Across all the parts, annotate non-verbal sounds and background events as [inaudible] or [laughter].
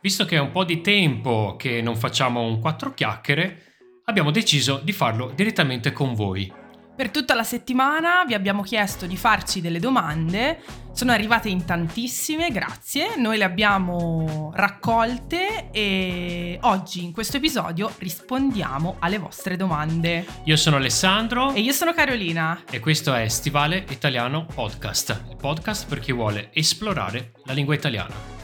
visto che è un po' di tempo che non facciamo un quattro chiacchiere, abbiamo deciso di farlo direttamente con voi. Per tutta la settimana vi abbiamo chiesto di farci delle domande, sono arrivate in tantissime, grazie, noi le abbiamo raccolte e oggi in questo episodio rispondiamo alle vostre domande. Io sono Alessandro E io sono Carolina. e questo è Stivale Italiano Podcast, il podcast per chi vuole esplorare la lingua italiana.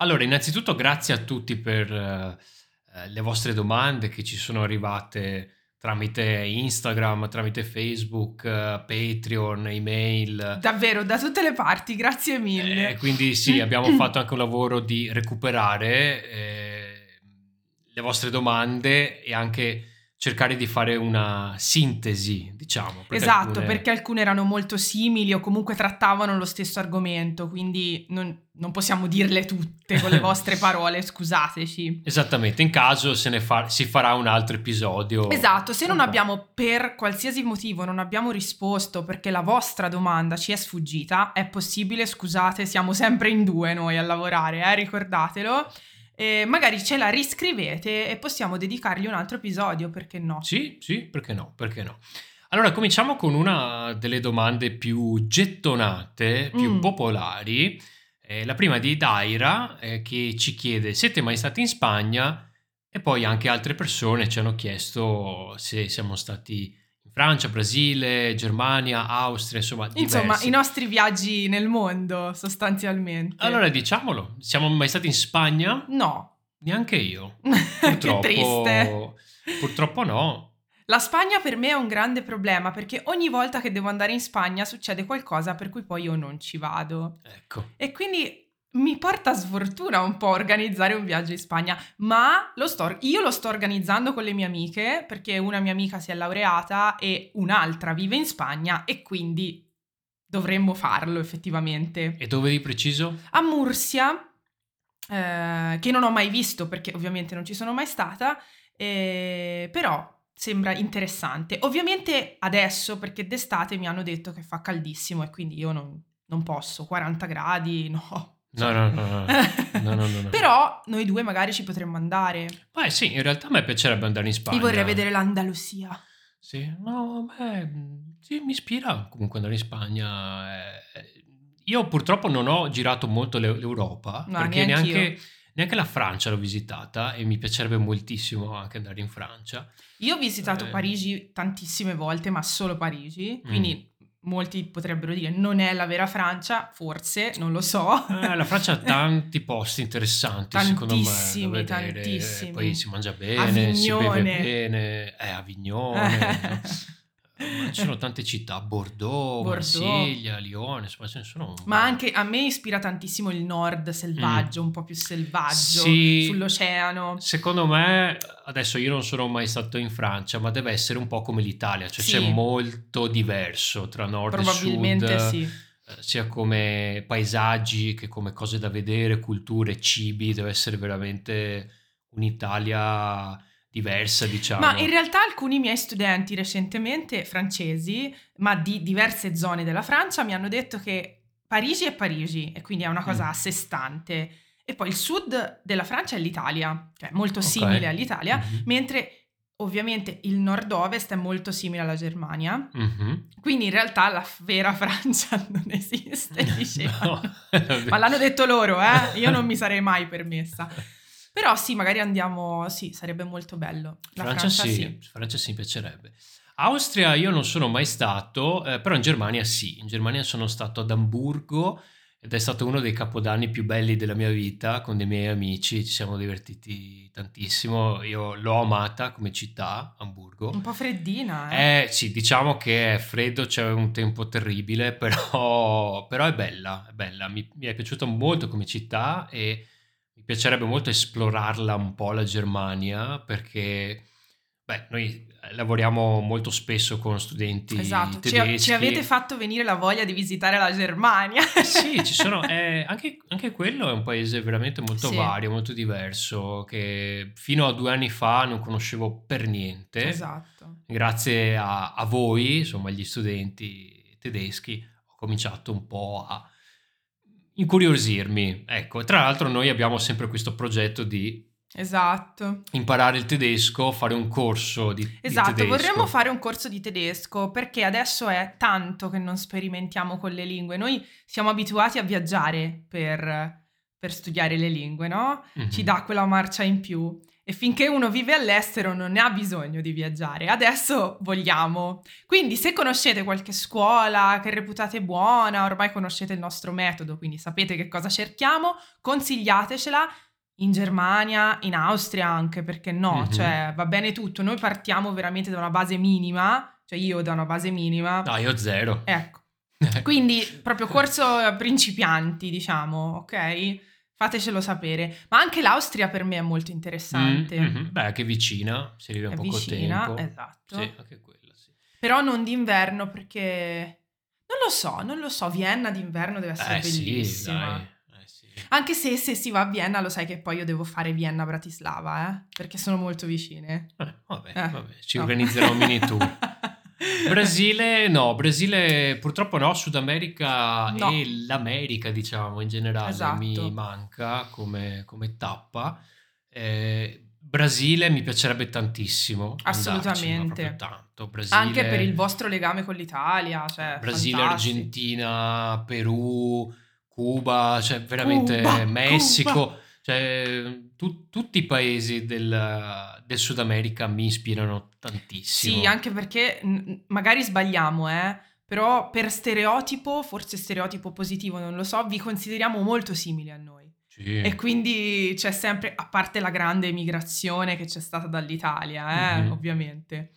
Allora, innanzitutto grazie a tutti per eh, le vostre domande che ci sono arrivate tramite Instagram, tramite Facebook, eh, Patreon, email. Davvero, da tutte le parti, grazie mille. Eh, quindi sì, [clears throat] abbiamo fatto anche un lavoro di recuperare eh, le vostre domande e anche cercare di fare una sintesi, diciamo. perché Esatto, alcune- perché alcune erano molto simili o comunque trattavano lo stesso argomento, quindi non, non possiamo dirle tutte con le [laughs] vostre parole, scusateci. Esattamente, in caso se ne fa- si farà un altro episodio. Esatto, se non abbiamo per qualsiasi motivo non abbiamo risposto perché la vostra domanda ci è sfuggita, è possibile, scusate, siamo sempre in due noi a lavorare, eh, ricordatelo. E magari ce la riscrivete e possiamo dedicargli un altro episodio, perché no? Sì, sì, perché no, perché no. Allora, cominciamo con una delle domande più gettonate, più Mm. popolari. Eh, la prima di Daira, eh, che ci chiede, siete mai stati in Spagna? E poi anche altre persone ci hanno chiesto se siamo stati Francia, Brasile, Germania, Austria, insomma, Insomma, diversi. i nostri viaggi nel mondo, sostanzialmente. Allora, diciamolo, siamo mai stati in Spagna? No. Neanche io. [laughs] che Purtroppo, triste. purtroppo no. La Spagna per me è un grande problema perché ogni volta che devo andare in Spagna succede qualcosa per cui poi io non ci vado. Ecco. E quindi mi porta sfortuna un po' organizzare un viaggio in Spagna, ma lo sto- io lo sto organizzando con le mie amiche perché una mia amica si è laureata e un'altra vive in Spagna e quindi dovremmo farlo effettivamente. E dove di preciso? A Mursia, eh, che non ho mai visto perché ovviamente non ci sono mai stata, eh, però sembra interessante. Ovviamente adesso, perché d'estate mi hanno detto che fa caldissimo e quindi io non, non posso, 40 gradi, [laughs] no. No, no, no, no. No, no, no, no. [laughs] Però noi due magari ci potremmo andare. Beh, sì, in realtà a me piacerebbe andare in Spagna. Io vorrei vedere l'Andalusia. Sì, no, beh, sì, mi ispira comunque andare in Spagna. eh. Io purtroppo non ho girato molto l'E- l'Europa, No, perché neanche, neanche la Francia l'ho visitata e mi piacerebbe moltissimo anche andare in Francia. Io ho visitato Eh. Parigi tantissime volte, ma solo Parigi, Mm. Molti potrebbero dire non è la vera Francia, forse, non lo so. Eh, la Francia ha [laughs] tanti posti interessanti, secondo me. Tantissimi, tantissimi. Poi si mangia bene, si beve Avignone. bene. Eh, Avignone. [laughs] Ma ci sono tante città, Bordeaux, Bordeaux. Marsiglia, Lione, insomma ce ne sono un Ma anche a me ispira tantissimo il nord selvaggio, un po' più selvaggio, Mm. Sì. sull'oceano. Secondo me, adesso io non sono mai stato in Francia, ma deve essere un po' come l'Italia, cioè Sì. c'è molto diverso tra nord e Probabilmente sud, sì. eh, sia come paesaggi che come cose da vedere, culture, cibi, deve essere veramente un'Italia diversa, diciamo. Ma in realtà alcuni miei studenti recentemente, francesi, ma di diverse zone della Francia, mi hanno detto che Parigi è Parigi e quindi è una cosa Mm. a sé stante. E poi il sud della Francia è l'Italia, cioè molto Ok. simile all'Italia, Mhm. mentre ovviamente il nord-ovest è molto simile alla Germania. Mhm. Quindi in realtà la vera Francia [laughs] non esiste, [laughs] diceva. No. [laughs] Ma l'hanno detto loro, eh? Io non mi sarei mai permessa. Però sì, magari andiamo, sì, sarebbe molto bello. La Francia, Francia, sì, Francia sì, mi piacerebbe. Austria io non sono mai stato, eh, però in Germania sì. In Germania sono stato ad Amburgo ed è stato uno dei capodanni più belli della mia vita con dei miei amici, ci siamo divertiti tantissimo. Io l'ho amata come città, Amburgo. Un po' freddina, eh? Eh sì, diciamo che è freddo, c'è un tempo terribile, [laughs] però, però è bella, è bella. Mi, mi è piaciuta molto come città e piacerebbe molto esplorarla un po' la Germania perché, beh, noi eh, lavoriamo molto spesso con studenti Esatto, ci, tedeschi. ci avete fatto venire la voglia di visitare la Germania. [laughs] Sì, ci sono, [laughs] eh, anche, anche quello è un paese veramente molto Sì. vario, molto diverso, che fino a due anni fa non conoscevo per niente. Esatto. Grazie a, a voi, insomma, agli studenti tedeschi, ho cominciato un po' a incuriosirmi. Ecco, tra l'altro noi abbiamo sempre questo progetto di Esatto. imparare il tedesco, fare un corso di, di Esatto, tedesco. vorremmo fare un corso di tedesco perché adesso è tanto che non sperimentiamo con le lingue. Noi siamo abituati a viaggiare per, per studiare le lingue, no? Mhm. Ci dà quella marcia in più. E finché uno vive all'estero non ne ha bisogno di viaggiare. Adesso vogliamo. Quindi se conoscete qualche scuola che reputate buona, ormai conoscete il nostro metodo, quindi sapete che cosa cerchiamo, consigliatecela in Germania, in Austria anche, perché no? Mhm. Cioè va bene tutto. Noi partiamo veramente da una base minima, cioè io da una base minima. No, io zero. Ecco. [laughs] Quindi proprio corso principianti, diciamo, ok? Fatecelo sapere. Ma anche l'Austria per me è molto interessante. Mm, mhm. Beh, che vicina, si arriva in È poco vicina, tempo. esatto. Sì, anche quella, sì. Però non d'inverno perché... Non lo so, non lo so. Vienna d'inverno deve essere Eh sì, bellissima. Eh, sì. Anche se, se si va a Vienna lo sai che poi io devo fare Vienna-Bratislava, eh? Perché sono molto vicine. Eh, vabbè, Eh, vabbè, ci no. organizzerò un mini tour. [laughs] Brasile no, Brasile purtroppo no, Sud America No. e l'America diciamo in generale Esatto. mi manca come, come tappa. Eh, Brasile mi piacerebbe tantissimo. andarci, Assolutamente. proprio tanto. Brasile, Anche per il vostro legame con l'Italia, cioè Brasile, fantastico. Argentina, Perù, Cuba, cioè veramente Cuba, Messico, Cuba. Cioè tu- tutti i paesi del, del Sud America mi ispirano tantissimo. Sì, anche perché magari sbagliamo, eh, però per stereotipo, forse stereotipo positivo, non lo so, vi consideriamo molto simili a noi. Sì. E quindi c'è sempre, a parte la grande emigrazione che c'è stata dall'Italia, eh, Mhm. ovviamente.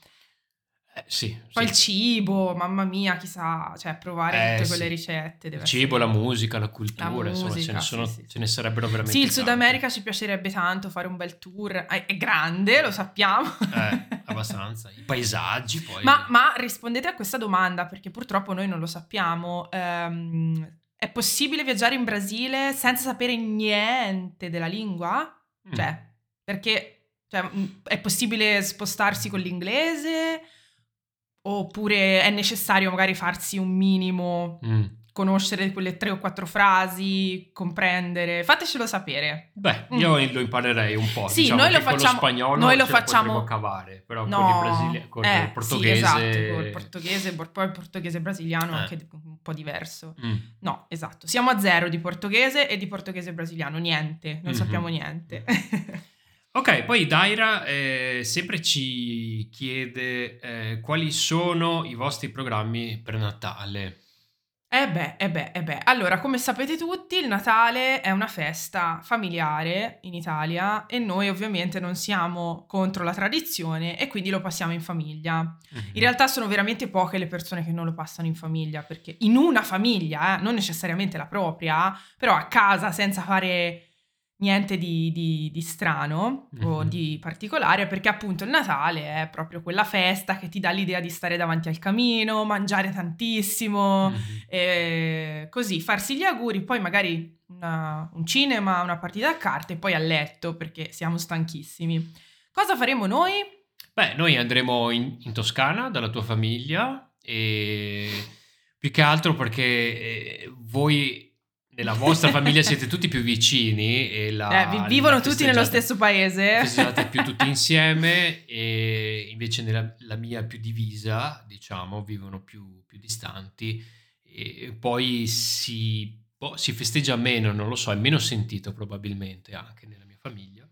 Eh, sì, Poi sì. il cibo, mamma mia, chissà, cioè provare Eh, tutte sì. quelle ricette. Deve Il cibo, essere- la musica, la cultura, La insomma, ce musica, ne, sì, sono- sì, ce ne sarebbero veramente Sì, il Sud. America ci piacerebbe tanto fare un bel tour. È è grande, lo sappiamo. Eh, [laughs] abbastanza. I paesaggi poi. Ma, ma rispondete a questa domanda perché purtroppo noi non lo sappiamo. Ehm, è possibile viaggiare in Brasile senza sapere niente della lingua? Mm. Cioè, perché cioè, mh, è possibile spostarsi con l'inglese? Oppure è necessario magari farsi un minimo, Mm. conoscere quelle tre o quattro frasi, comprendere? Fatecelo sapere. Beh, Mm. io lo imparerei un po'. Sì, diciamo noi lo che con facciamo- lo spagnolo noi lo facciamo- potremmo cavare, però No, con il, brasile- con eh, il portoghese... Sì, esatto, col portoghese, por- poi il portoghese brasiliano è Eh. anche un po' diverso. Mm. No, esatto. Siamo a zero di portoghese e di portoghese brasiliano. Niente, non Mhm. sappiamo niente. [laughs] Ok, poi Daira eh, sempre ci chiede eh, quali sono i vostri programmi per Natale. Eh beh, eh beh, eh beh. Allora, come sapete tutti, il Natale è una festa familiare in Italia e noi ovviamente non siamo contro la tradizione e quindi lo passiamo in famiglia. Mhm. In realtà sono veramente poche le persone che non lo passano in famiglia, perché in una famiglia, eh, non necessariamente la propria, però a casa senza fare niente di, di- di strano o Mhm. di particolare, perché appunto il Natale è proprio quella festa che ti dà l'idea di stare davanti al camino, mangiare tantissimo, Mhm. e così farsi gli auguri, poi magari una- un cinema, una partita a carte e poi a letto perché siamo stanchissimi. Cosa faremo noi? Beh, noi andremo in, in Toscana dalla tua famiglia e più che altro perché eh, voi nella vostra [laughs] famiglia siete tutti più vicini e la, Eh, vi- vivono tutti nello stesso paese. festeggiate più tutti [laughs] insieme e invece nella la mia più divisa, diciamo, vivono più, più distanti e poi si, boh, si festeggia meno, non lo so, è meno sentito probabilmente anche nella mia famiglia.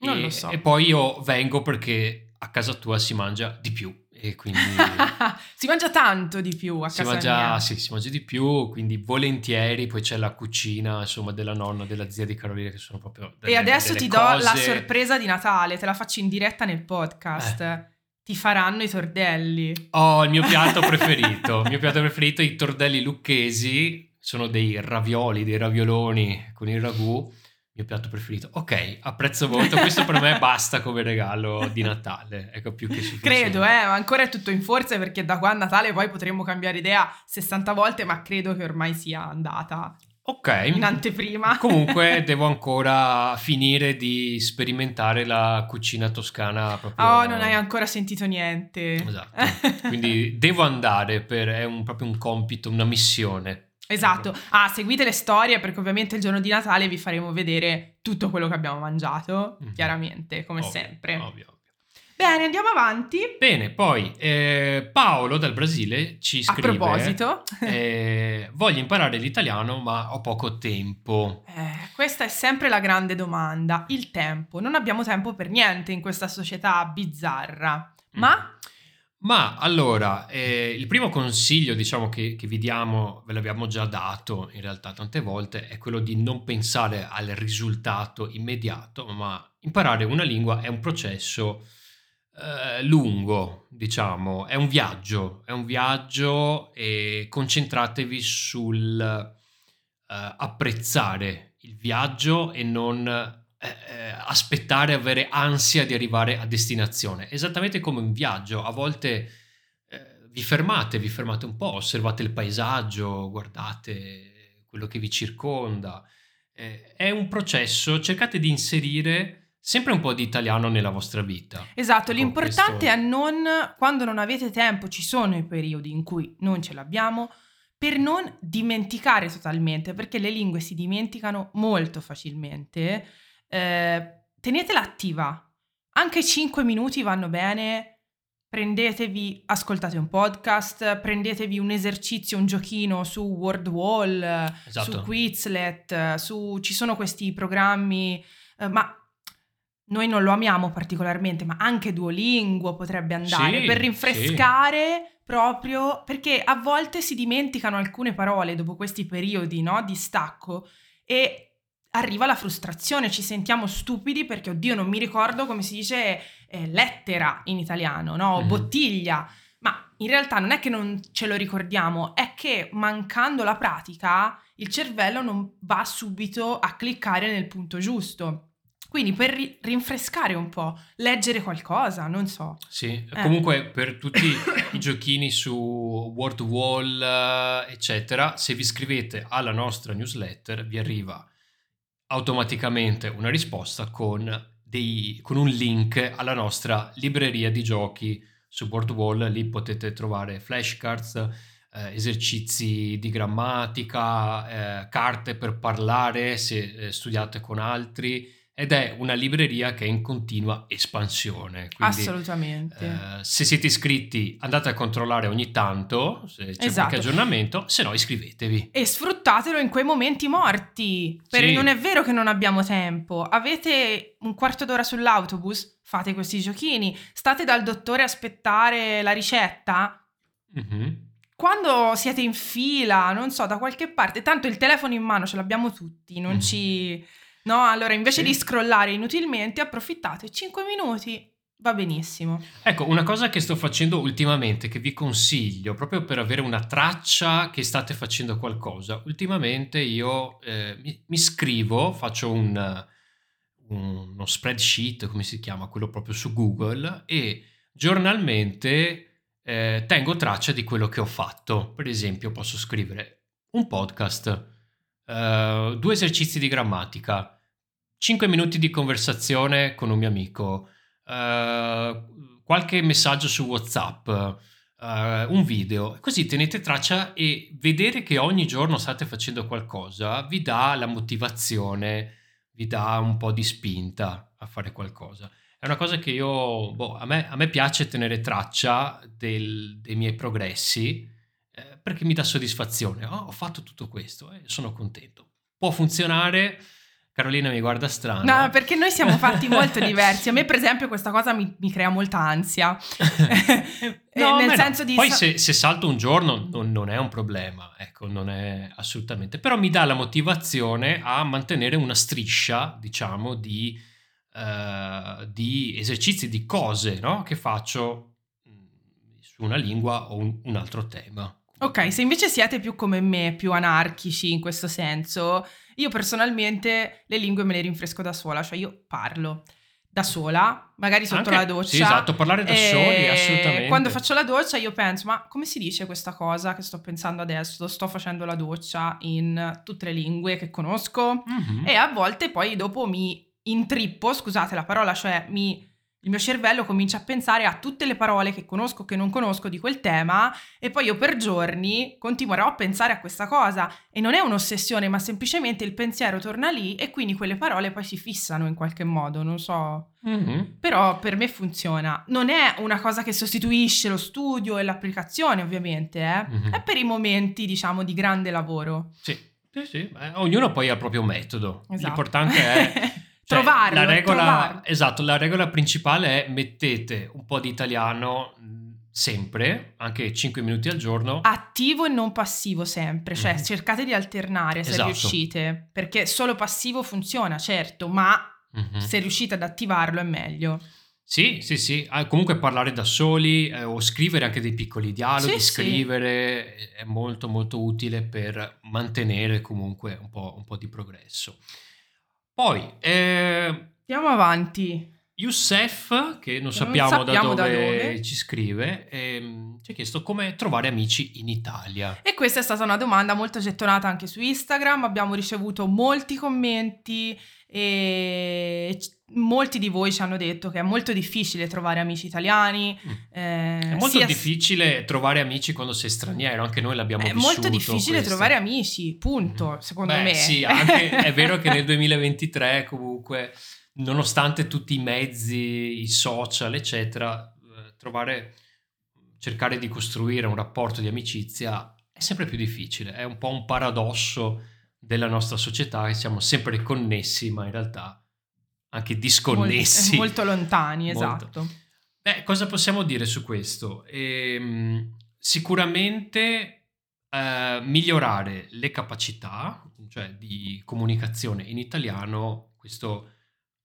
Non e, lo so. E poi io vengo perché a casa tua si mangia di più e quindi [laughs] si mangia tanto di più a si, casa mangia, mia. sì, si mangia di più, quindi volentieri, poi c'è la cucina insomma della nonna, della zia di Carolina che sono proprio... E delle- adesso delle ti do la cose- sorpresa di Natale, te la faccio in diretta nel podcast. Eh. Ti faranno i tordelli. Oh, il mio piatto [laughs] preferito. il mio piatto preferito, i tordelli lucchesi. Sono dei ravioli, dei ravioloni con il ragù. Il mio piatto preferito. Ok, apprezzo molto. Questo per me basta come regalo di Natale. Ecco, più che sufficiente. Credo, eh, ma ancora è tutto in forze perché da qua a Natale poi potremmo cambiare idea 60 volte, ma credo che ormai sia andata. Ok. in anteprima. Comunque [laughs] devo ancora finire di sperimentare la cucina toscana proprio. Oh, non hai ancora sentito niente. Esatto. Quindi [laughs] devo andare per è un, proprio un compito, una missione. Esatto. Ah, seguite le storie perché ovviamente il giorno di Natale vi faremo vedere tutto quello che abbiamo mangiato, Mhm. chiaramente, come Ovvio, sempre. Ovvio, ovvio. Bene, andiamo avanti. Bene, poi eh, Paolo dal Brasile ci A scrive proposito, eh, voglio imparare l'italiano ma ho poco tempo. eh, questa è sempre la grande domanda, il tempo. Non abbiamo tempo per niente in questa società bizzarra. Ma Ma allora, eh, il primo consiglio, diciamo, che, che vi diamo, ve l'abbiamo già dato in realtà tante volte, è quello di non pensare al risultato immediato, ma imparare una lingua è un processo eh, lungo, diciamo, è un viaggio, è un viaggio e concentratevi sul eh, apprezzare il viaggio e non eh, eh, aspettare, avere ansia di arrivare a destinazione. Esattamente come un viaggio, a volte eh, vi fermate, vi fermate un po', osservate il paesaggio, guardate quello che vi circonda. Eh, è un processo, cercate di inserire sempre un po' di italiano nella vostra vita. esatto, l'importante questo- è non, quando non avete tempo, ci sono i periodi in cui non ce l'abbiamo, per non dimenticare totalmente, perché le lingue si dimenticano molto facilmente. Eh, tenetela attiva, anche 5 minuti vanno bene. Prendetevi, ascoltate un podcast, prendetevi un esercizio, un giochino su WordWall, Esatto. su Quizlet, su, ci sono questi programmi, eh, ma noi non lo amiamo particolarmente, ma anche Duolingo potrebbe andare Sì, per rinfrescare proprio perché a volte si dimenticano alcune parole dopo questi periodi no, di stacco e arriva la frustrazione, ci sentiamo stupidi perché oddio non mi ricordo come si dice eh, lettera in italiano, no? O Mhm. bottiglia. Ma in realtà non è che non ce lo ricordiamo, è che mancando la pratica il cervello non va subito a cliccare nel punto giusto. Quindi per ri- rinfrescare un po', leggere qualcosa, non so. Sì, Eh. comunque per tutti i giochini su Word Wall, eh, eccetera, se vi iscrivete alla nostra newsletter vi arriva automaticamente una risposta con, dei- con un link alla nostra libreria di giochi su Word Wall. Lì potete trovare flashcards, eh, esercizi di grammatica, eh, carte per parlare se eh, studiate con altri ed è una libreria che è in continua espansione. Quindi, Assolutamente. eh, se siete iscritti andate a controllare ogni tanto se c'è Esatto. qualche aggiornamento, se no iscrivetevi. E sfruttatelo in quei momenti morti. Perché Sì. non è vero che non abbiamo tempo. Avete un quarto d'ora sull'autobus? Fate questi giochini. State dal dottore a aspettare la ricetta? Mhm. Quando siete in fila, non so, da qualche parte, tanto il telefono in mano ce l'abbiamo tutti, non Mhm. ci... No, allora invece Sì. di scrollare inutilmente, approfittate 5 minuti, va benissimo. Ecco, una cosa che sto facendo ultimamente, che vi consiglio, proprio per avere una traccia che state facendo qualcosa. Ultimamente io eh, mi, mi scrivo, faccio un, uno spreadsheet, come si chiama, quello proprio su Google, e giornalmente eh, tengo traccia di quello che ho fatto. Per esempio, posso scrivere un podcast, eh, due esercizi di grammatica, 5 minuti di conversazione con un mio amico, eh, qualche messaggio su WhatsApp, eh, un video. Così tenete traccia e vedere che ogni giorno state facendo qualcosa vi dà la motivazione, vi dà un po' di spinta a fare qualcosa. È una cosa che io, boh, a me, a me piace tenere traccia del- dei miei progressi eh, perché mi dà soddisfazione. Oh, ho fatto tutto questo e sono contento. Può funzionare. Carolina mi guarda strano. No, perché noi siamo fatti molto diversi. A me, per esempio, questa cosa mi, mi crea molta ansia. [laughs] Eh, No, nel beh, no. senso di... Poi se, se salto un giorno non, non è un problema, ecco, non è assolutamente. Però mi dà la motivazione a mantenere una striscia, diciamo, di, eh, di esercizi, di cose no? che faccio mh, su una lingua o un, un altro tema. Ok, se invece siete più come me, più anarchici in questo senso, io personalmente le lingue me le rinfresco da sola, cioè io parlo. da sola, magari sotto Anche- la doccia. Sì, esatto, parlare da soli, assolutamente. Quando faccio la doccia io penso, ma come si dice questa cosa che sto pensando adesso? Sto facendo la doccia in tutte le lingue che conosco Mhm. e a volte poi dopo mi intrippo, scusate la parola, cioè mi... Il mio cervello comincia a pensare a tutte le parole che conosco, che non conosco di quel tema e poi io per giorni continuerò a pensare a questa cosa e non è un'ossessione, ma semplicemente il pensiero torna lì e quindi quelle parole poi si fissano in qualche modo, non so. Mhm. Però per me funziona. Non è una cosa che sostituisce lo studio e l'applicazione, ovviamente, eh. Mhm. È per i momenti, diciamo, di grande lavoro. Sì, sì, sì. Ognuno poi ha il proprio metodo. Esatto. L'importante è [laughs] cioè, trovarlo, la regola, trovarlo. esatto, la regola principale è mettete un po' di italiano mh, sempre, anche 5 minuti al giorno. Attivo e non passivo sempre, cioè Mhm. cercate di alternare se Esatto. riuscite, perché solo passivo funziona, certo, ma Mhm. se riuscite ad attivarlo è meglio. Sì, sì, sì. Ah, comunque parlare da soli eh, o scrivere anche dei piccoli dialoghi, Sì, sì. scrivere eh, è molto molto utile per mantenere comunque un po', un po' di progresso. Poi, eh, Andiamo avanti. Youssef, che non non sappiamo, sappiamo da, da dove dove. ci scrive, ehm, ci ha chiesto come trovare amici in Italia. E questa è stata una domanda molto gettonata anche su Instagram, abbiamo ricevuto molti commenti e molti di voi ci hanno detto che è molto difficile trovare amici italiani. Mm. eh, È molto sia- difficile trovare amici quando sei straniero, anche noi l'abbiamo È vissuto. molto difficile questo. trovare amici, punto, Mhm. secondo Beh, me. Sì, anche, è vero che nel [laughs] 2023 comunque, nonostante tutti i mezzi, i social, eccetera, eh, trovare, cercare di costruire un rapporto di amicizia è sempre più difficile. È un po' un paradosso della nostra società che siamo sempre connessi, ma in realtà anche disconnessi. Molto, molto lontani, Molto. esatto. Beh, cosa possiamo dire su questo? Ehm, sicuramente eh, migliorare le capacità, cioè di comunicazione in italiano, questo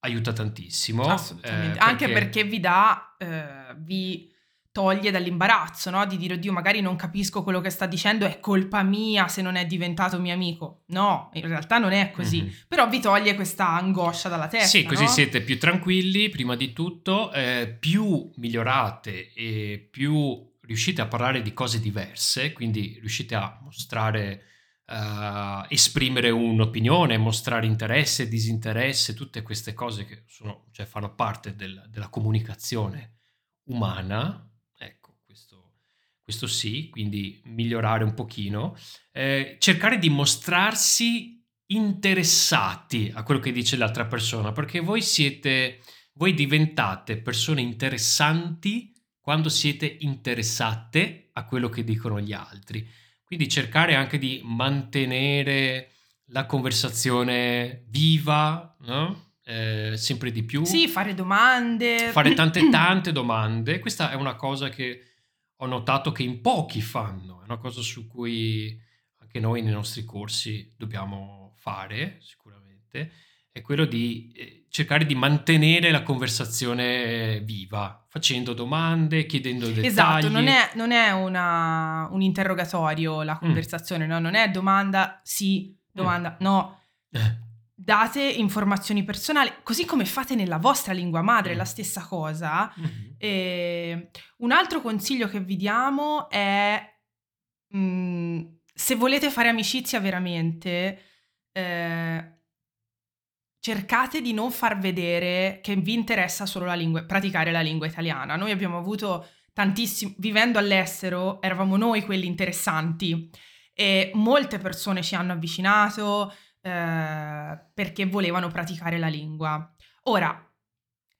aiuta tantissimo. Assolutamente. eh, Anche perché vi dà, eh, vi toglie dall'imbarazzo, no? Di dire, oddio, magari non capisco quello che sta dicendo, è colpa mia se non è diventato mio amico. No, in realtà non è così. Mhm. Però vi toglie questa angoscia dalla testa. Sì, così no? siete più tranquilli, prima di tutto, eh, più migliorate e più riuscite a parlare di cose diverse, quindi riuscite a mostrare, eh, esprimere un'opinione, mostrare interesse, disinteresse, tutte queste cose che sono, cioè, fanno parte del- della comunicazione umana. Ecco, questo, questo sì, quindi migliorare un pochino. Eh, cercare di mostrarsi interessati a quello che dice l'altra persona, perché voi siete, voi diventate persone interessanti quando siete interessate a quello che dicono gli altri. Quindi cercare anche di mantenere la conversazione viva, no? Eh, sempre di più. Sì, fare domande. Fare [clears throat] tante tante domande. Questa è una cosa che ho notato che in pochi fanno, è una cosa su cui anche noi nei nostri corsi dobbiamo fare sicuramente, è quello di eh, cercare di mantenere la conversazione viva, facendo domande, chiedendo dettagli. Esatto, non è, non è una- un interrogatorio Mm. la conversazione, no? Non è domanda sì, domanda no. Eh, Date informazioni personali, così come fate nella vostra lingua madre, Mm. la stessa cosa. mhm. E un altro consiglio che vi diamo è mm, se volete fare amicizia veramente, eh, cercate di non far vedere che vi interessa solo la lingua, praticare la lingua italiana. Noi abbiamo avuto tantissimo, vivendo all'estero, eravamo noi quelli interessanti e molte persone ci hanno avvicinato eh, perché volevano praticare la lingua. Ora,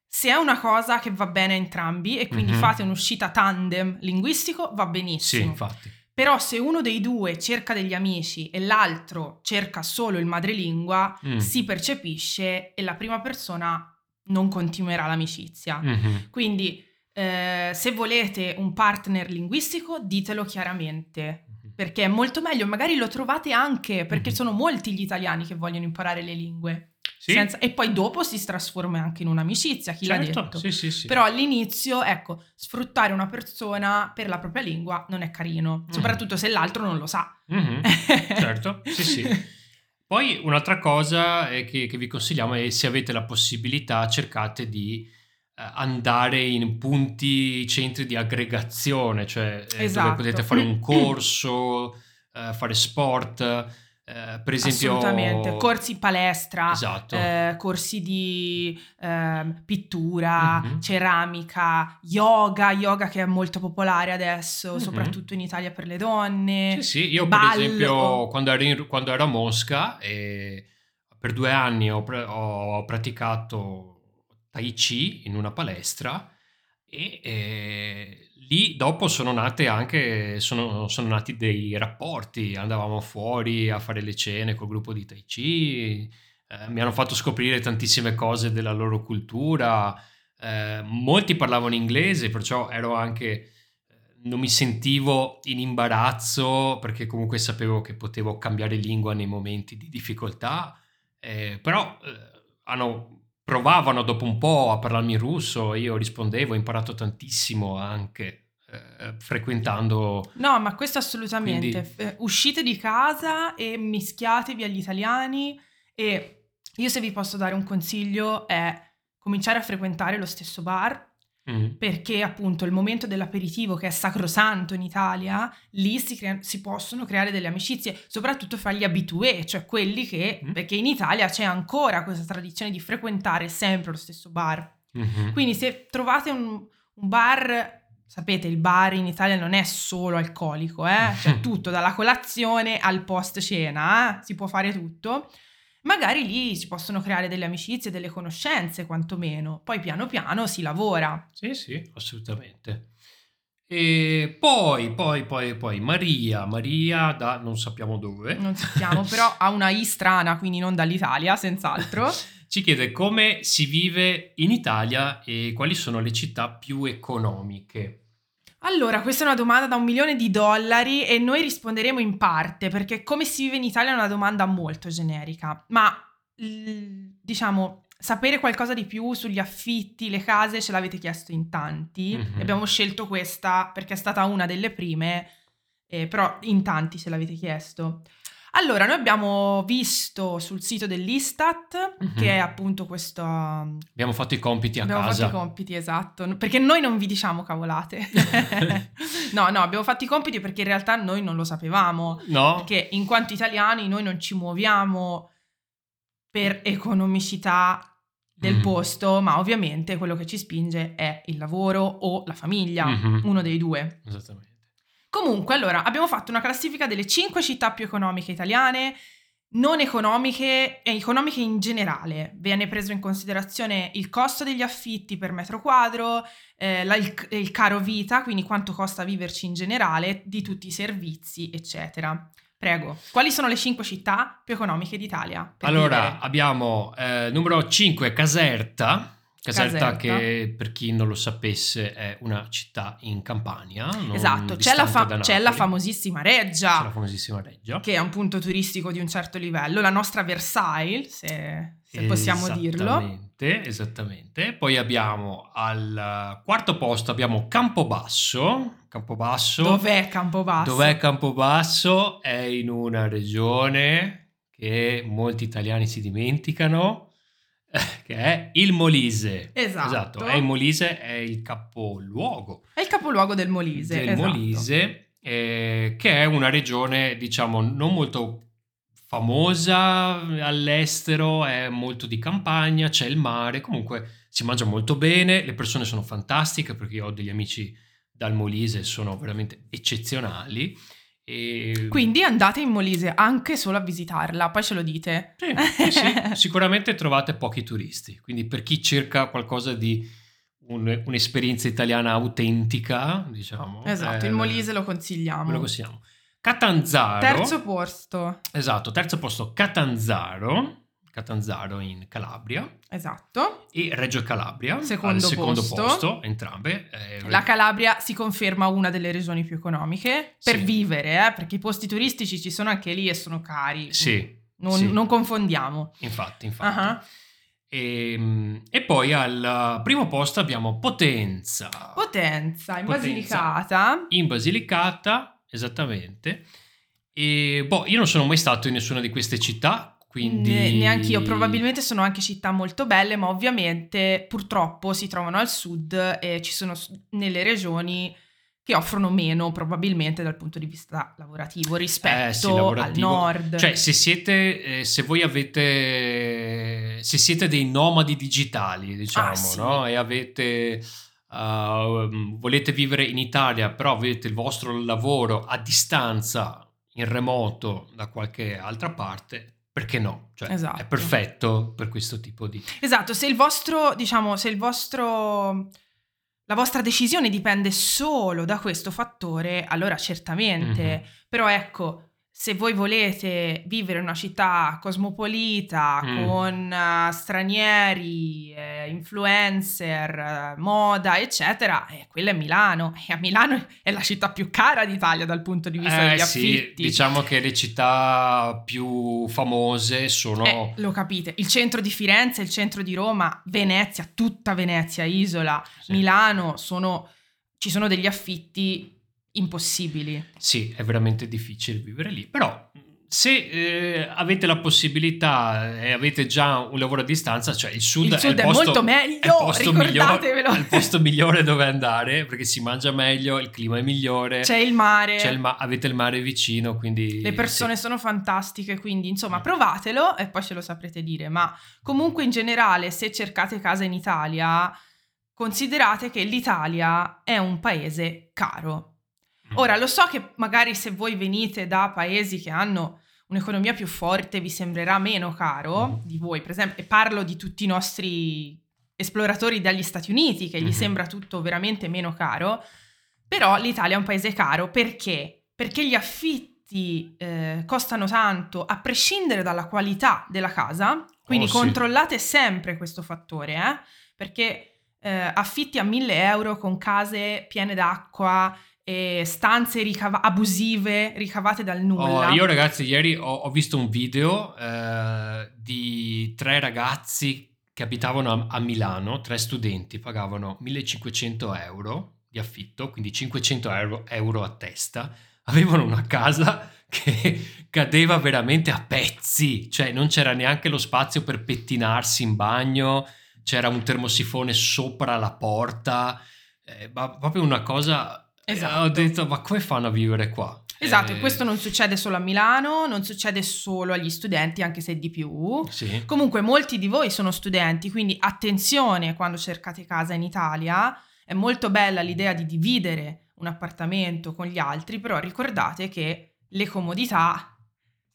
se è una cosa che va bene a entrambi e quindi Mhm. fate un'uscita tandem linguistico, va Sì, benissimo. infatti. Però se uno dei due cerca degli amici e l'altro cerca solo il madrelingua, Mm. si percepisce e la prima persona non continuerà l'amicizia. Mhm. Quindi eh, se volete un partner linguistico, ditelo chiaramente. Mhm. Perché è molto meglio, magari lo trovate anche, perché Mhm. sono molti gli italiani che vogliono imparare le lingue. Sì, Senza- e poi dopo si trasforma anche in un'amicizia, chi l'ha certo, detto? sì, sì, sì. Però all'inizio, ecco, sfruttare una persona per la propria lingua non è carino, Mm. soprattutto se l'altro non lo sa. Mhm. [laughs] certo, sì, sì. Poi un'altra cosa eh, che, che vi consigliamo è se avete la possibilità cercate di eh, andare in punti, centri di aggregazione, cioè eh, Esatto. dove potete fare un [clears throat] corso, fare sport, eh, per esempio... Assolutamente, corsi palestra, Esatto. eh, corsi di ehm, pittura, Mhm. ceramica, yoga, yoga che è molto popolare adesso, Mhm. soprattutto in Italia per le donne. Sì, sì, io ballo. per esempio quando ero, in- quando ero a Mosca per due anni ho, ho praticato Tai Chi in una palestra e eh, lì dopo sono nate anche, sono, sono nati dei rapporti, andavamo fuori a fare le cene col gruppo di Tai Chi, eh, mi hanno fatto scoprire tantissime cose della loro cultura, eh, molti parlavano inglese, perciò ero anche eh, non mi sentivo in imbarazzo perché comunque sapevo che potevo cambiare lingua nei momenti di difficoltà, eh, però eh, hanno- provavano dopo un po' a parlarmi in russo, io rispondevo, ho imparato tantissimo anche eh, frequentando... No, ma questo assolutamente. Quindi- Eh, uscite di casa e mischiatevi agli italiani e io se vi posso dare un consiglio è cominciare a frequentare lo stesso bar Mm, perché appunto il momento dell'aperitivo che è sacrosanto in Italia, lì si, crea- si possono creare delle amicizie, soprattutto fra gli abitué, cioè quelli che, Mm. perché in Italia c'è ancora questa tradizione di frequentare sempre lo stesso bar. mhm. Quindi se trovate un, un bar, sapete il bar in Italia non è solo alcolico, eh? c'è [laughs] tutto, dalla colazione al post cena, eh? si può fare tutto. Magari lì si possono creare delle amicizie, delle conoscenze quantomeno, poi piano piano si lavora. Sì, sì, assolutamente. E poi, poi, poi, poi, Maria, Maria da non sappiamo dove. Non sappiamo, [laughs] però ha una I strana, quindi non dall'Italia, senz'altro. [laughs] Ci chiede come si vive in Italia e quali sono le città più economiche. Allora, questa è una domanda da un milione di dollari e noi risponderemo in parte, perché come si vive in Italia è una domanda molto generica, ma diciamo, sapere qualcosa di più sugli affitti, le case, ce l'avete chiesto in tanti. Mhm. E abbiamo scelto questa perché è stata una delle prime, eh, però in tanti ce l'avete chiesto. Allora, noi abbiamo visto sul sito dell'Istat, Mhm. che è appunto questo... Abbiamo fatto i compiti a Abbiamo casa. fatto i compiti, esatto, perché noi non vi diciamo cavolate. [laughs] no, no, abbiamo fatto i compiti perché in realtà noi non lo sapevamo, No? perché in quanto italiani noi non ci muoviamo per economicità del Mhm. posto, ma ovviamente quello che ci spinge è il lavoro o la famiglia, Mhm. uno dei due. Esattamente. Comunque, allora, abbiamo fatto una classifica delle 5 città più economiche italiane, non economiche e economiche in generale. Viene preso in considerazione il costo degli affitti per metro quadro, eh, la- il, il caro vita, quindi quanto costa viverci in generale, di tutti i servizi, eccetera. Prego, quali sono le 5 città più economiche d'Italia? Allora, vivere? abbiamo eh, numero 5 Caserta. Caserta, Caserta. che per chi non lo sapesse è una città in Campania. esatto, c'è la, fa- c'è la famosissima C'è la Reggia, famosissima Reggia. che è un punto turistico di un certo livello, la nostra Versailles, se, se possiamo dirlo. Esattamente, esattamente. Poi abbiamo al quarto posto abbiamo Campobasso. Campobasso. Dov'è Campobasso? Dov'è Campobasso? È in una regione che molti italiani si dimenticano, [laughs] che è il Molise. Esatto. È il Molise è il capoluogo È il capoluogo del Molise. del esatto. Molise, eh, che è una regione, diciamo, non molto famosa all'estero, è molto di campagna, c'è il mare, comunque si mangia molto bene, le persone sono fantastiche perché io ho degli amici dal Molise, sono veramente eccezionali. E... Quindi andate in Molise anche solo a visitarla, poi ce lo dite. [laughs] Sì, sì, sicuramente trovate pochi turisti, quindi per chi cerca qualcosa di un- un'esperienza italiana autentica, diciamo. Esatto, eh, il Molise lo consigliamo. Lo consigliamo. Catanzaro. Terzo posto. Esatto, terzo posto Catanzaro. Catanzaro in Calabria Esatto. e Reggio Calabria Secondo al secondo posto. posto, entrambe. Eh, La Calabria si conferma una delle regioni più economiche per Sì. vivere, eh, perché i posti turistici ci sono anche lì e sono cari. Sì, Non, sì. non confondiamo. infatti, infatti. Ah, E, e poi al primo posto abbiamo Potenza. Potenza, in Potenza. Basilicata. in Basilicata, esattamente. E boh, io non sono mai stato in nessuna di queste città. Quindi... Neanche io, probabilmente sono anche città molto belle, ma ovviamente purtroppo si trovano al sud e ci sono nelle regioni che offrono meno probabilmente dal punto di vista lavorativo rispetto eh, sì, lavorativo. al nord. Cioè, se siete, eh, se voi avete, se siete dei nomadi digitali, diciamo, ah, sì. no? E avete, uh, volete vivere in Italia, però avete il vostro lavoro a distanza, in remoto, da qualche altra parte, perché no? Cioè, esatto. È perfetto per questo tipo di... Esatto, se il vostro, diciamo, se il vostro... La vostra decisione dipende solo da questo fattore, allora certamente. Mm-hmm. Però ecco, se voi volete vivere in una città cosmopolita mm. con uh, stranieri, eh, influencer, uh, moda, eccetera, eh, quella è Milano. E a Milano è la città più cara d'Italia dal punto di vista eh, degli affitti. Sì, diciamo che le città più famose sono... Eh, lo capite, il centro di Firenze, il centro di Roma, Venezia, tutta Venezia, isola, sì. Milano, sono, ci sono degli affitti impossibili. Sì, è veramente difficile vivere lì, però se eh, avete la possibilità e avete già un lavoro a distanza, cioè il sud, il sud è, è posto, molto meglio, è il posto migliore, è il posto migliore dove andare perché si mangia meglio, il clima è migliore. C'è il mare. C'è il ma- avete il mare vicino, quindi... Le persone sì. sono fantastiche, quindi insomma provatelo e poi ce lo saprete dire. Ma comunque in generale se cercate casa in Italia, considerate che l'Italia è un paese caro Ora, lo so che magari se voi venite da paesi che hanno un'economia più forte vi sembrerà meno caro mm-hmm. di voi, per esempio, e parlo di tutti i nostri esploratori dagli Stati Uniti, che gli mm-hmm. sembra tutto veramente meno caro, però l'Italia è un paese caro perché? Perché gli affitti eh, costano tanto a prescindere dalla qualità della casa, quindi oh, controllate sì. sempre questo fattore, eh? perché eh, affitti a 1000 euro con case piene d'acqua, e stanze ricava- abusive ricavate dal nulla. Oh, io ragazzi ieri ho, ho visto un video eh, di tre ragazzi che abitavano a, a, Milano, tre studenti, pagavano 1500 euro di affitto, quindi 500 euro, euro a testa, avevano una casa che [laughs] cadeva veramente a pezzi, cioè non c'era neanche lo spazio per pettinarsi in bagno, c'era un termosifone sopra la porta, eh, proprio una cosa Esatto. ho detto, ma come fanno a vivere qua? Esatto, e questo non succede solo a Milano, non succede solo agli studenti, anche se di più. Sì. Comunque molti di voi sono studenti, quindi attenzione quando cercate casa in Italia. È molto bella l'idea di dividere un appartamento con gli altri, però ricordate che le comodità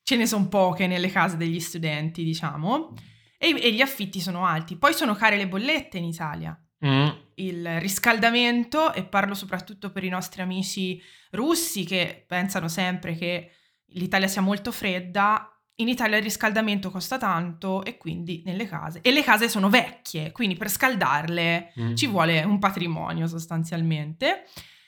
ce ne sono poche nelle case degli studenti, diciamo, e, e gli affitti sono alti. Poi sono care le bollette in Italia. Mm. Il riscaldamento, e parlo soprattutto per i nostri amici russi che pensano sempre che l'Italia sia molto fredda, in Italia il riscaldamento costa tanto e quindi nelle case. E le case sono vecchie, quindi per scaldarle mm. ci vuole un patrimonio sostanzialmente.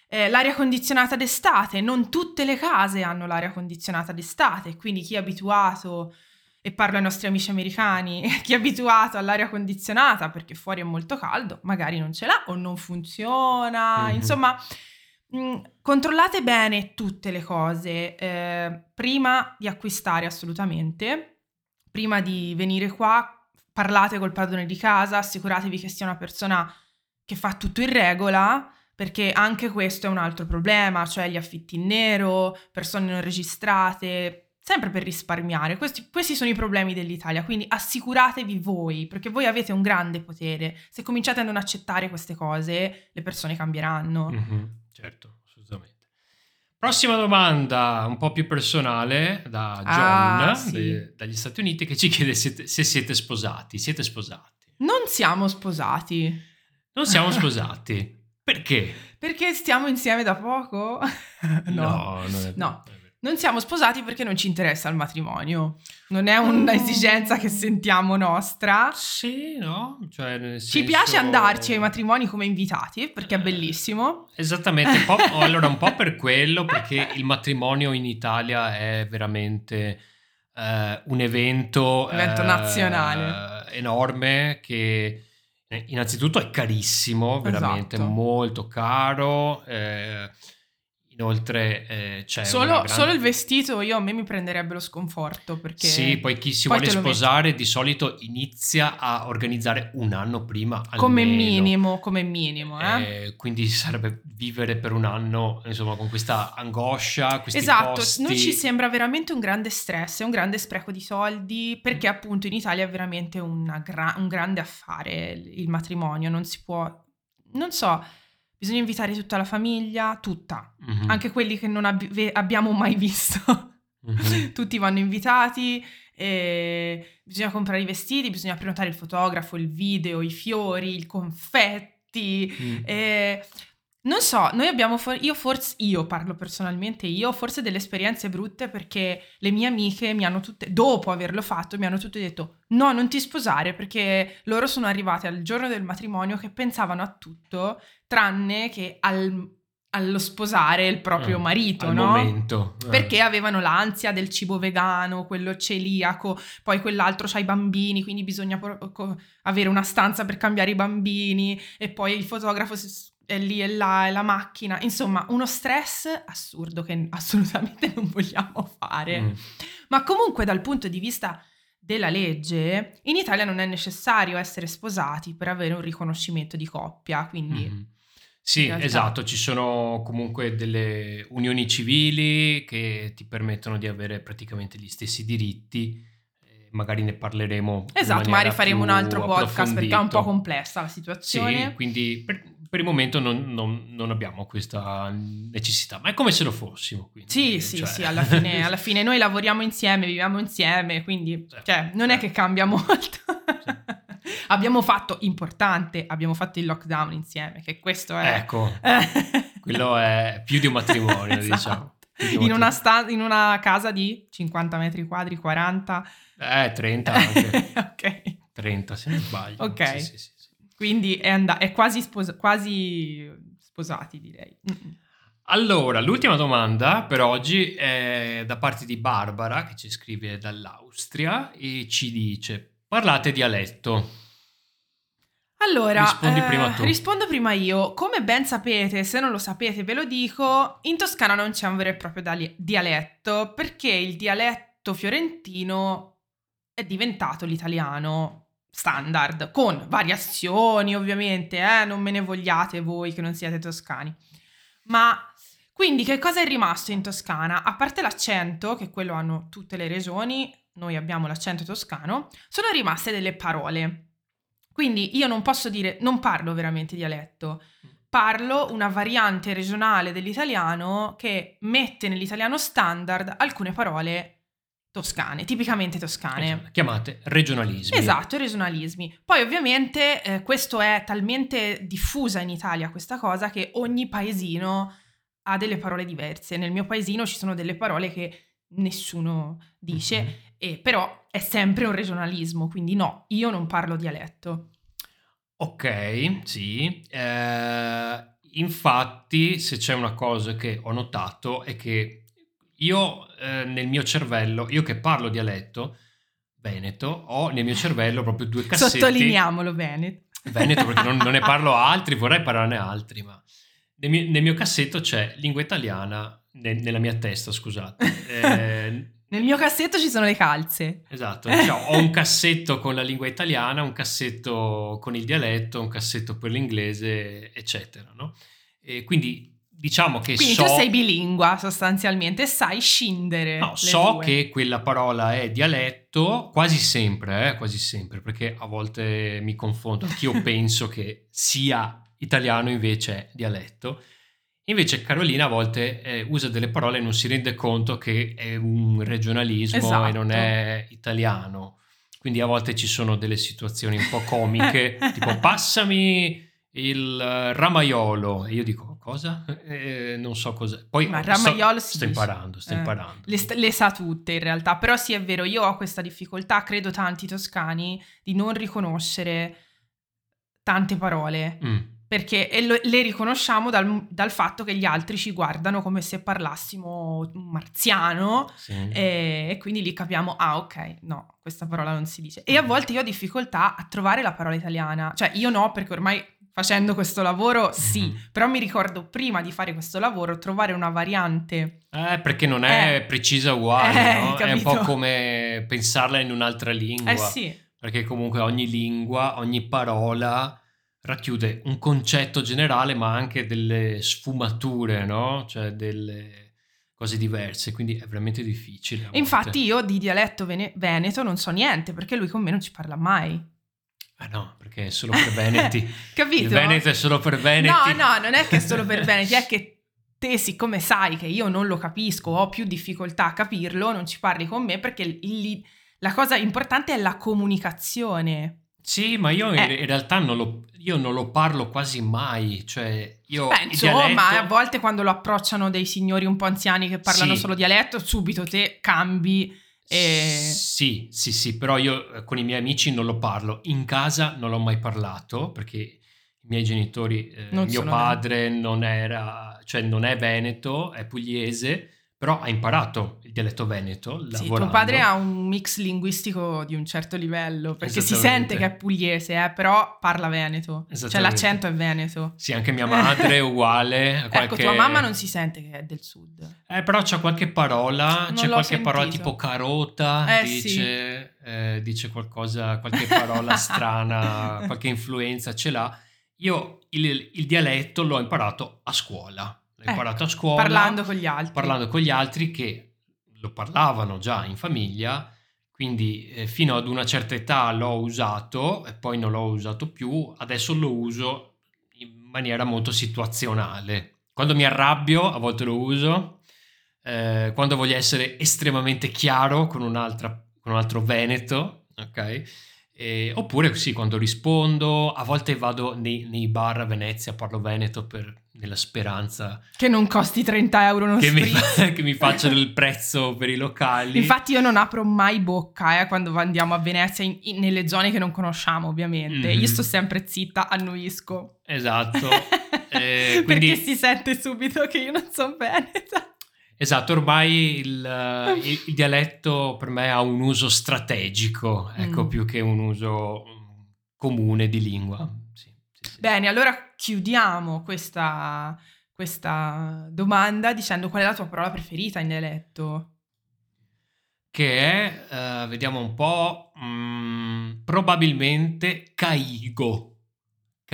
Eh, l'aria condizionata d'estate, non tutte le case hanno l'aria condizionata d'estate, quindi chi è abituato e parlo ai nostri amici americani, [laughs] chi è abituato all'aria condizionata perché fuori è molto caldo, magari non ce l'ha o non funziona, mm-hmm. insomma, mh, mm, controllate bene tutte le cose eh, prima di acquistare assolutamente, prima di venire qua, parlate col padrone di casa, assicuratevi che sia una persona che fa tutto in regola, perché anche questo è un altro problema, cioè gli affitti in nero, persone non registrate, sempre per risparmiare. Questi, questi, sono i problemi dell'Italia, quindi assicuratevi voi, perché voi avete un grande potere. Se cominciate a non accettare queste cose, le persone cambieranno. Mm-hmm, certo, assolutamente. Prossima domanda, un po' più personale, da John, ah, sì. de, dagli Stati Uniti, che ci chiede se, se siete sposati. Siete sposati? Non siamo sposati. Non siamo [laughs] sposati. Perché? Perché stiamo insieme da poco? [laughs] no, no, no. Non siamo sposati perché non ci interessa il matrimonio. Non è un'esigenza che sentiamo nostra. Sì, no? Cioè, senso... Ci piace andarci ai matrimoni come invitati perché è eh, bellissimo. Esattamente. Un [laughs] allora, un po' per quello, perché il matrimonio in Italia è veramente eh, un evento, evento eh, nazionale enorme che eh, innanzitutto è carissimo, veramente esatto. molto caro. Eh, Inoltre eh, c'è Solo, grande... solo il vestito io a me mi prenderebbe lo sconforto perché... Sì, poi chi si poi vuole sposare di solito inizia a organizzare un anno prima almeno. Come minimo, come minimo, eh? Eh, quindi sarebbe vivere per un anno, insomma, con questa angoscia, questi Esatto, costi. noi ci sembra veramente un grande stress, è un grande spreco di soldi, perché appunto in Italia è veramente una gra- un grande affare il matrimonio, non si può, non so, bisogna invitare tutta la famiglia, tutta, Mhm, anche quelli che non ve- abbiamo mai visto, mhm. [laughs] tutti vanno invitati, e bisogna comprare i vestiti, bisogna prenotare il fotografo, il video, i fiori, i confetti, Mm. eh, non so, noi abbiamo, for- io forse, io parlo personalmente, io ho forse delle esperienze brutte perché le mie amiche mi hanno tutte, dopo averlo fatto, mi hanno tutte detto no, non ti sposare perché loro sono arrivate al giorno del matrimonio che pensavano a tutto tranne che al- allo sposare il proprio Ah, marito, al no? momento. eh. Perché avevano l'ansia del cibo vegano, quello celiaco, poi quell'altro c'ha i bambini, quindi bisogna por- co- avere una stanza per cambiare i bambini e poi il fotografo si- è lì e là, e la macchina. Insomma, uno stress assurdo che [laughs] assolutamente non vogliamo fare. Mm. Ma comunque dal punto di vista della legge, in Italia non è necessario essere sposati per avere un riconoscimento di coppia, quindi... Mhm. Sì, realtà- esatto, ci sono comunque delle unioni civili che ti permettono di avere praticamente gli stessi diritti, eh, magari ne parleremo. Esatto, magari faremo un altro podcast perché è un po' complessa la Sì, situazione. quindi per, per il momento non, non- non abbiamo questa necessità, ma è come se lo fossimo. quindi, Sì, sì, cioè- sì, alla fine, [laughs] alla fine noi lavoriamo insieme, viviamo insieme, quindi Sì. cioè, non è che cambia molto. [laughs] abbiamo fatto, importante, abbiamo fatto il lockdown insieme, che questo è... Ecco, [laughs] quello è più di un matrimonio, Esatto. diciamo. Più di un In una, sta- in una casa di 50 metri quadri, 40. Eh, 30 [laughs] anche. ok, 30 se non sbaglio. Ok. Sì, sì, sì, quindi è, and- è quasi, spos- quasi sposati direi. Mm-mm. Allora, l'ultima domanda per oggi è da parte di Barbara, che ci scrive dall'Austria e ci dice: Parlate dialetto. Allora, eh, prima rispondo prima io. Come ben sapete, se non lo sapete ve lo dico, in Toscana non c'è un vero e proprio dialetto perché il dialetto fiorentino è diventato l'italiano standard, con variazioni ovviamente, eh, non me ne vogliate voi che non siete toscani. Ma quindi che cosa è rimasto in Toscana? A parte l'accento, che quello hanno tutte le regioni, noi abbiamo l'accento toscano, sono rimaste delle parole. Quindi io non posso dire, non parlo veramente dialetto, parlo una variante regionale dell'italiano che mette nell'italiano standard alcune parole toscane, tipicamente toscane. Esatto, Chiamate regionalismi. Esatto, regionalismi. Poi ovviamente eh, questo è talmente diffusa in Italia questa cosa che ogni paesino ha delle parole diverse. Nel mio paesino ci sono delle parole che nessuno dice, Mhm. e però è sempre un regionalismo, quindi no, io non parlo dialetto. Ok, sì. Eh, infatti, se c'è una cosa che ho notato è che io eh, nel mio cervello, io che parlo dialetto veneto, ho nel mio cervello proprio due cassetti. Sottolineiamolo bene. Veneto perché non, non ne [laughs] parlo a altri, vorrei parlarne a altri, ma nel mio, nel mio cassetto c'è lingua italiana, ne- nella mia testa, scusate. Eh, [laughs] Nel mio cassetto ci sono le calze. esatto, cioè, ho un cassetto con la lingua italiana, un cassetto con il dialetto, un cassetto per l'inglese, eccetera, no? E quindi diciamo che Quindi so... tu sei bilingua sostanzialmente sai scindere. No, so due. che quella parola è dialetto quasi sempre, eh, quasi sempre, perché a volte mi confondo, anch'io [laughs] penso che sia italiano invece è dialetto. Invece Carolina a volte eh, usa delle parole e non si rende conto che è un regionalismo Esatto. e non è italiano. Quindi a volte ci sono delle situazioni un po' comiche, [laughs] tipo passami il eh, ramaiolo. E io dico cosa? Eh, non so cos'è. Poi Ma sto- ramaiolo si sto imparando, sto Eh, imparando. Le, le sa tutte in realtà, però sì è vero, io ho questa difficoltà, credo tanti toscani, di non riconoscere tante parole, Mm. perché lo- le riconosciamo dal, dal fatto che gli altri ci guardano come se parlassimo un marziano Sì. e, e quindi lì capiamo, ah ok, no, questa parola non si dice. E a volte io ho difficoltà a trovare la parola italiana, cioè io no perché ormai facendo questo lavoro, sì, Mhm. però mi ricordo prima di fare questo lavoro trovare una variante. Eh, perché non è Eh. precisa uguale, Eh, no? È un po' come pensarla in un'altra lingua. Eh sì, Perché comunque ogni lingua, ogni parola racchiude un concetto generale, ma anche delle sfumature, no? Cioè delle cose diverse, quindi è veramente difficile. infatti io di dialetto vene- veneto non so niente perché lui con me non ci parla mai. Ah no, perché è solo per Veneti. [laughs] Capito? Il Veneto è solo per Veneti. No, no, non è che è solo per Veneti, è che te, siccome sai che io non lo capisco, ho più difficoltà a capirlo, non ci parli con me perché il- la cosa importante è la comunicazione. Sì, ma io in, Eh. in realtà non lo, io non lo parlo quasi mai. Cioè, io Beh, insomma, dialetto- a volte quando lo approcciano dei signori un po' anziani che parlano Sì. solo dialetto, subito te cambi e... Sì, sì, sì, però io eh, con i miei amici non lo parlo. In casa non l'ho mai parlato perché i miei genitori, eh, mio padre non era, cioè non è veneto, è pugliese, però ha imparato il dialetto veneto Sì, lavorando. tuo padre ha un mix linguistico di un certo livello, perché si sente che è pugliese, eh, però parla veneto. Cioè l'accento è veneto. Sì, anche mia madre è [laughs] uguale. a Ecco, qualche- tua mamma non si sente che è del sud. Eh, però c'è qualche parola, Non c'è qualche parola sentito. tipo carota, Eh, dice, eh, dice qualcosa, qualche parola [laughs] strana, qualche influenza ce l'ha. Io il, il dialetto l'ho imparato a scuola, l'ho Ecco, imparato a scuola. Parlando con gli altri. parlando con gli altri che lo parlavano già in famiglia, quindi eh, fino ad una certa età l'ho usato e poi non l'ho usato più, adesso lo uso in maniera molto situazionale. Quando mi arrabbio a volte lo uso, eh, quando voglio essere estremamente chiaro con, un'altra, con un altro veneto, ok? E- oppure sì, quando rispondo, a volte vado nei, nei bar a Venezia, parlo veneto per- nella speranza Che non costi 30 euro uno che mi, che mi facciano il prezzo per i locali. Infatti io non apro mai bocca eh, quando andiamo a Venezia in- in- nelle zone che non conosciamo ovviamente. Mhm. Io sto sempre zitta, annuisco. Esatto. [laughs] Eh, quindi- Perché si sente subito che io non sono veneta. Esatto, ormai il, eh, il- il dialetto per me ha un uso strategico, ecco, Mm. più che un uso mm, comune di lingua. Sì, sì, sì. Bene, allora chiudiamo questa, questa domanda dicendo qual è la tua parola preferita in dialetto. Che è, eh, vediamo un po', mm, probabilmente caigo.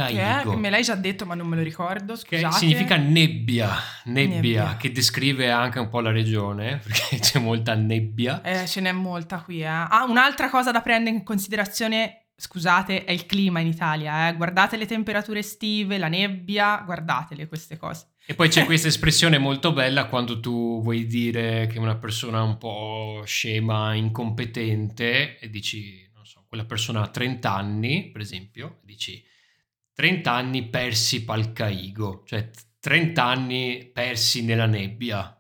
Che? Caigo. Me l'hai già detto ma non me lo ricordo, Che scusate. significa nebbia, nebbia, Nebbia. che descrive anche un po' la regione, [laughs] perché c'è molta nebbia. Eh, ce n'è molta qui, eh. Ah, un'altra cosa da prendere in considerazione, scusate, è il clima in Italia, eh. Guardate le temperature estive, la nebbia, guardatele queste cose. E poi c'è [laughs] questa espressione molto bella quando tu vuoi dire che una persona è un po' scema, incompetente, e dici, non so, quella persona ha 30 anni, per esempio, e dici 30 anni persi pal caigo, cioè 30 anni persi nella nebbia.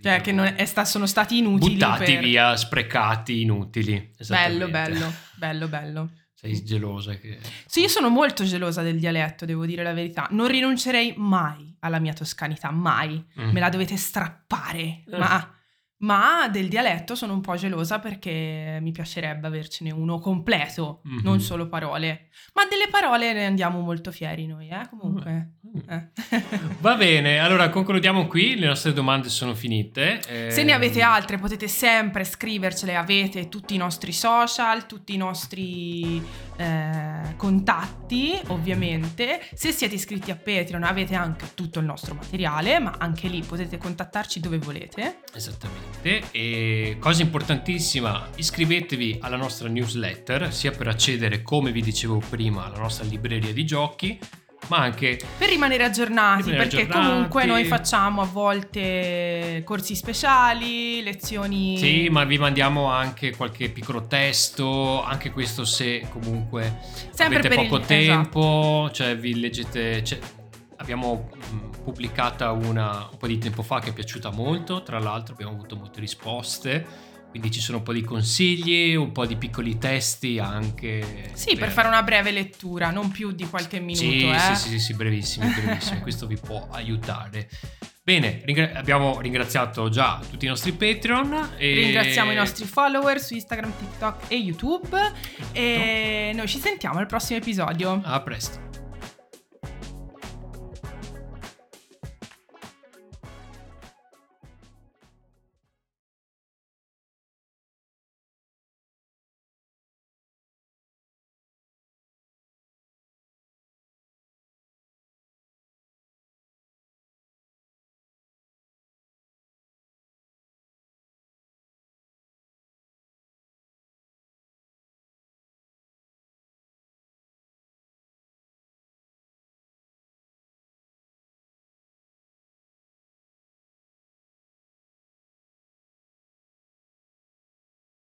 Cioè, che non è sta- sono stati inutili Buttati per... via, sprecati, inutili. Bello, bello, bello, bello. Sei gelosa che... Sì, io sono molto gelosa del dialetto, devo dire la verità. Non rinuncerei mai alla mia toscanità, mai. Mm. Me la dovete strappare. Eh. Ma, ma del dialetto sono un po' gelosa perché mi piacerebbe avercene uno completo, Mhm. non solo parole. Ma delle parole ne andiamo molto fieri noi, eh, comunque. Mm. Eh. [laughs] Va bene, allora concludiamo qui, le nostre domande sono finite. Se ne avete altre potete sempre scrivercele, avete tutti i nostri social, tutti i nostri eh, contatti ovviamente. Se siete iscritti a Patreon avete anche tutto il nostro materiale, ma anche lì potete contattarci dove volete. Esattamente, e cosa importantissima, iscrivetevi alla nostra newsletter, sia per accedere, come vi dicevo prima, alla nostra libreria di giochi, ma anche Per rimanere aggiornati, Rimanere perché aggiornati. comunque noi facciamo a volte corsi speciali, lezioni... Sì, ma vi mandiamo anche qualche piccolo testo, anche questo se comunque Sempre avete per il- poco tempo, cioè vi leggete... cioè, abbiamo pubblicata una un po' di tempo fa che è piaciuta molto, tra l'altro abbiamo avuto molte risposte, quindi ci sono un po' di consigli, un po' di piccoli testi anche... Sì, per fare una breve lettura, non più di qualche minuto, Sì, eh. sì, sì, sì, sì, brevissimi, brevissimi, [laughs] questo vi può aiutare. Bene, ringra- abbiamo ringraziato già tutti i nostri Patreon. E... Ringraziamo i nostri follower su Instagram, TikTok e YouTube. E noi ci sentiamo al prossimo episodio. A presto.